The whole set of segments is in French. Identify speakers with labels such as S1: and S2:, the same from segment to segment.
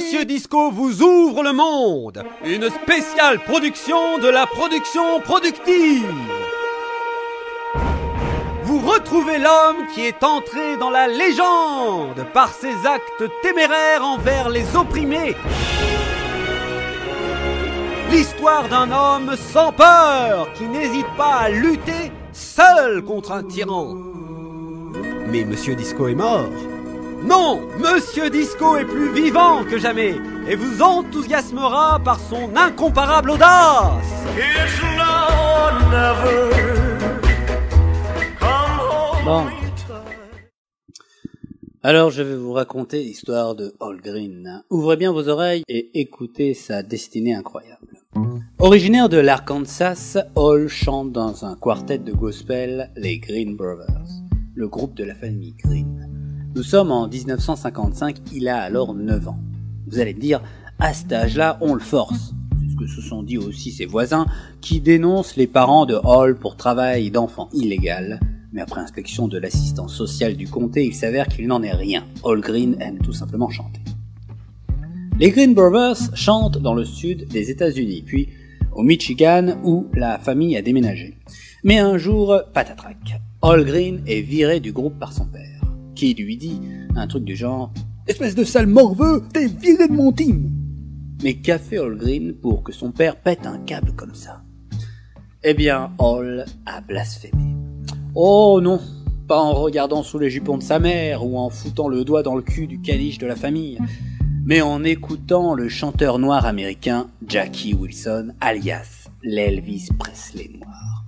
S1: Monsieur Disco vous ouvre le monde. Une spéciale production de la production productive. Vous retrouvez l'homme qui est entré dans la légende par ses actes téméraires envers les opprimés. L'histoire d'un homme sans peur qui n'hésite pas à lutter seul contre un tyran. Mais Monsieur Disco est mort. Non, Monsieur Disco est plus vivant que jamais et vous enthousiasmera par son incomparable audace.
S2: Bon. Alors je vais vous raconter l'histoire de Green. Ouvrez bien vos oreilles et écoutez sa destinée incroyable. Originaire de l'Arkansas, Hall chante dans un quartet de gospel, les Green Brothers, le groupe de la famille Green. Nous sommes en 1955, il a alors 9 ans. Vous allez me dire, à cet âge-là, on le force. C'est ce que se sont dit aussi ses voisins, qui dénoncent les parents de Hall pour travail d'enfant illégal. Mais après inspection de l'assistance sociale du comté, il s'avère qu'il n'en est rien. Hall Green aime tout simplement chanter. Les Green Brothers chantent dans le sud des États-Unis, puis au Michigan où la famille a déménagé. Mais un jour, patatrac, Hall Green est viré du groupe par son père qui lui dit un truc du genre Espèce de sale morveux, t'es viré de mon team Mais qu'a fait Green pour que son père pète un câble comme ça? Eh bien, Hall a blasphémé. Oh non, pas en regardant sous les jupons de sa mère ou en foutant le doigt dans le cul du caniche de la famille, mais en écoutant le chanteur noir américain Jackie Wilson, alias l'Elvis Presley noir.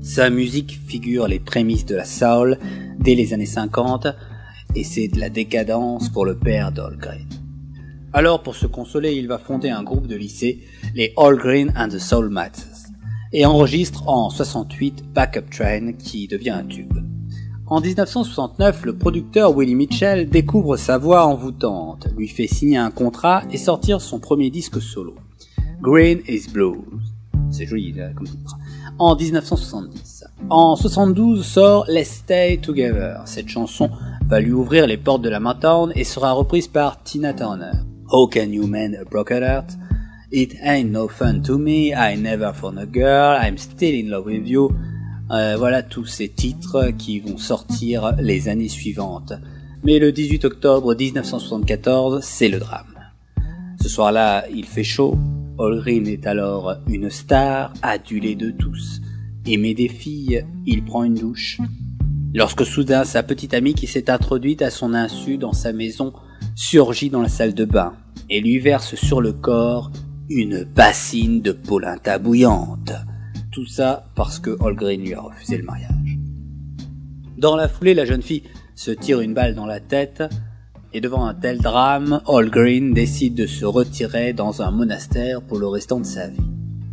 S2: Sa musique figure les prémices de la soul dès les années 50 et c'est de la décadence pour le père d'Allgreen. Alors pour se consoler, il va fonder un groupe de lycée, les Allgreen and the Soul Matters, et enregistre en 68 Backup Train qui devient un tube. En 1969, le producteur Willie Mitchell découvre sa voix envoûtante, lui fait signer un contrat et sortir son premier disque solo, Green is Blues. C'est joli comme titre en 1970. En 72 sort Let's Stay Together. Cette chanson va lui ouvrir les portes de la Motown et sera reprise par Tina Turner. How can you mend a broken heart? It ain't no fun to me, I never found a girl, I'm still in love with you. Euh, voilà tous ces titres qui vont sortir les années suivantes. Mais le 18 octobre 1974, c'est le drame. Ce soir-là, il fait chaud, Holgrin est alors une star, adulée de tous. Aimé des filles, il prend une douche. Lorsque soudain sa petite amie qui s'est introduite à son insu dans sa maison surgit dans la salle de bain et lui verse sur le corps une bassine de polenta bouillante. Tout ça parce que Holgrin lui a refusé le mariage. Dans la foulée, la jeune fille se tire une balle dans la tête et devant un tel drame, Green décide de se retirer dans un monastère pour le restant de sa vie.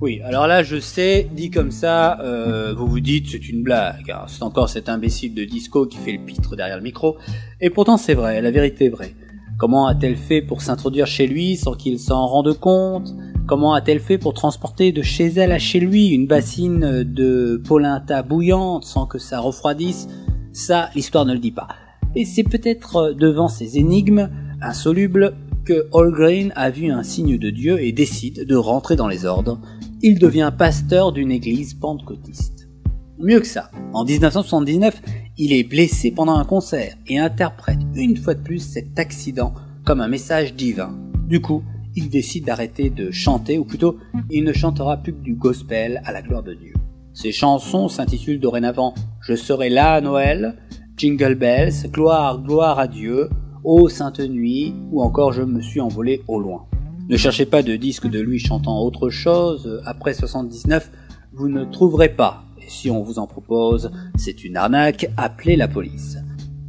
S2: Oui, alors là, je sais, dit comme ça, euh, vous vous dites c'est une blague. Hein. C'est encore cet imbécile de disco qui fait le pitre derrière le micro. Et pourtant, c'est vrai, la vérité est vraie. Comment a-t-elle fait pour s'introduire chez lui sans qu'il s'en rende compte? Comment a-t-elle fait pour transporter de chez elle à chez lui une bassine de polenta bouillante sans que ça refroidisse? Ça, l'histoire ne le dit pas. Et c'est peut-être euh, devant ces énigmes insolubles que Holgrain a vu un signe de Dieu et décide de rentrer dans les ordres. Il devient pasteur d'une église pentecôtiste. Mieux que ça, en 1979, il est blessé pendant un concert et interprète une fois de plus cet accident comme un message divin. Du coup, il décide d'arrêter de chanter, ou plutôt, il ne chantera plus que du gospel à la gloire de Dieu. Ses chansons s'intitulent dorénavant Je serai là à Noël, Jingle Bells, Gloire, gloire à Dieu, Ô Sainte Nuit, ou encore Je me suis envolé au loin. Ne cherchez pas de disque de lui chantant autre chose, après 79, vous ne trouverez pas. Et si on vous en propose, c'est une arnaque, appelez la police.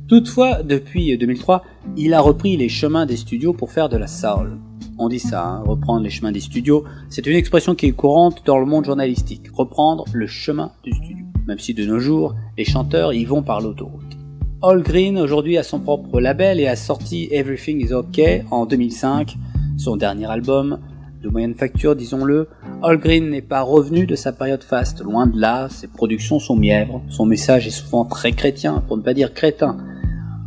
S2: Toutefois, depuis 2003, il a repris les chemins des studios pour faire de la soul. On dit ça, hein, reprendre les chemins des studios, c'est une expression qui est courante dans le monde journalistique, reprendre le chemin du studio. Même si de nos jours, les chanteurs y vont par l'autoroute. All Green aujourd'hui a son propre label et a sorti Everything is OK en 2005, son dernier album de moyenne facture disons-le. All Green n'est pas revenu de sa période faste, loin de là, ses productions sont mièvres, son message est souvent très chrétien, pour ne pas dire crétin.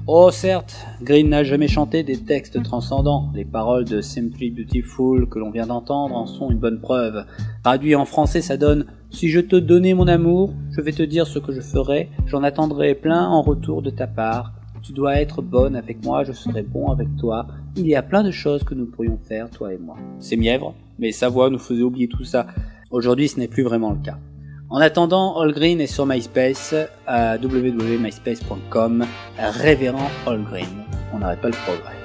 S2: Oh certes, Green n'a jamais chanté des textes transcendants. Les paroles de Simply Beautiful que l'on vient d'entendre en sont une bonne preuve. Traduit en français, ça donne Si je te donnais mon amour, je vais te dire ce que je ferai, j'en attendrai plein en retour de ta part. Tu dois être bonne avec moi, je serai bon avec toi. Il y a plein de choses que nous pourrions faire, toi et moi. C'est mièvre, mais sa voix nous faisait oublier tout ça. Aujourd'hui, ce n'est plus vraiment le cas. En attendant, Allgreen est sur MySpace à www.myspace.com. Révérend Allgreen. On n'arrête pas le progrès.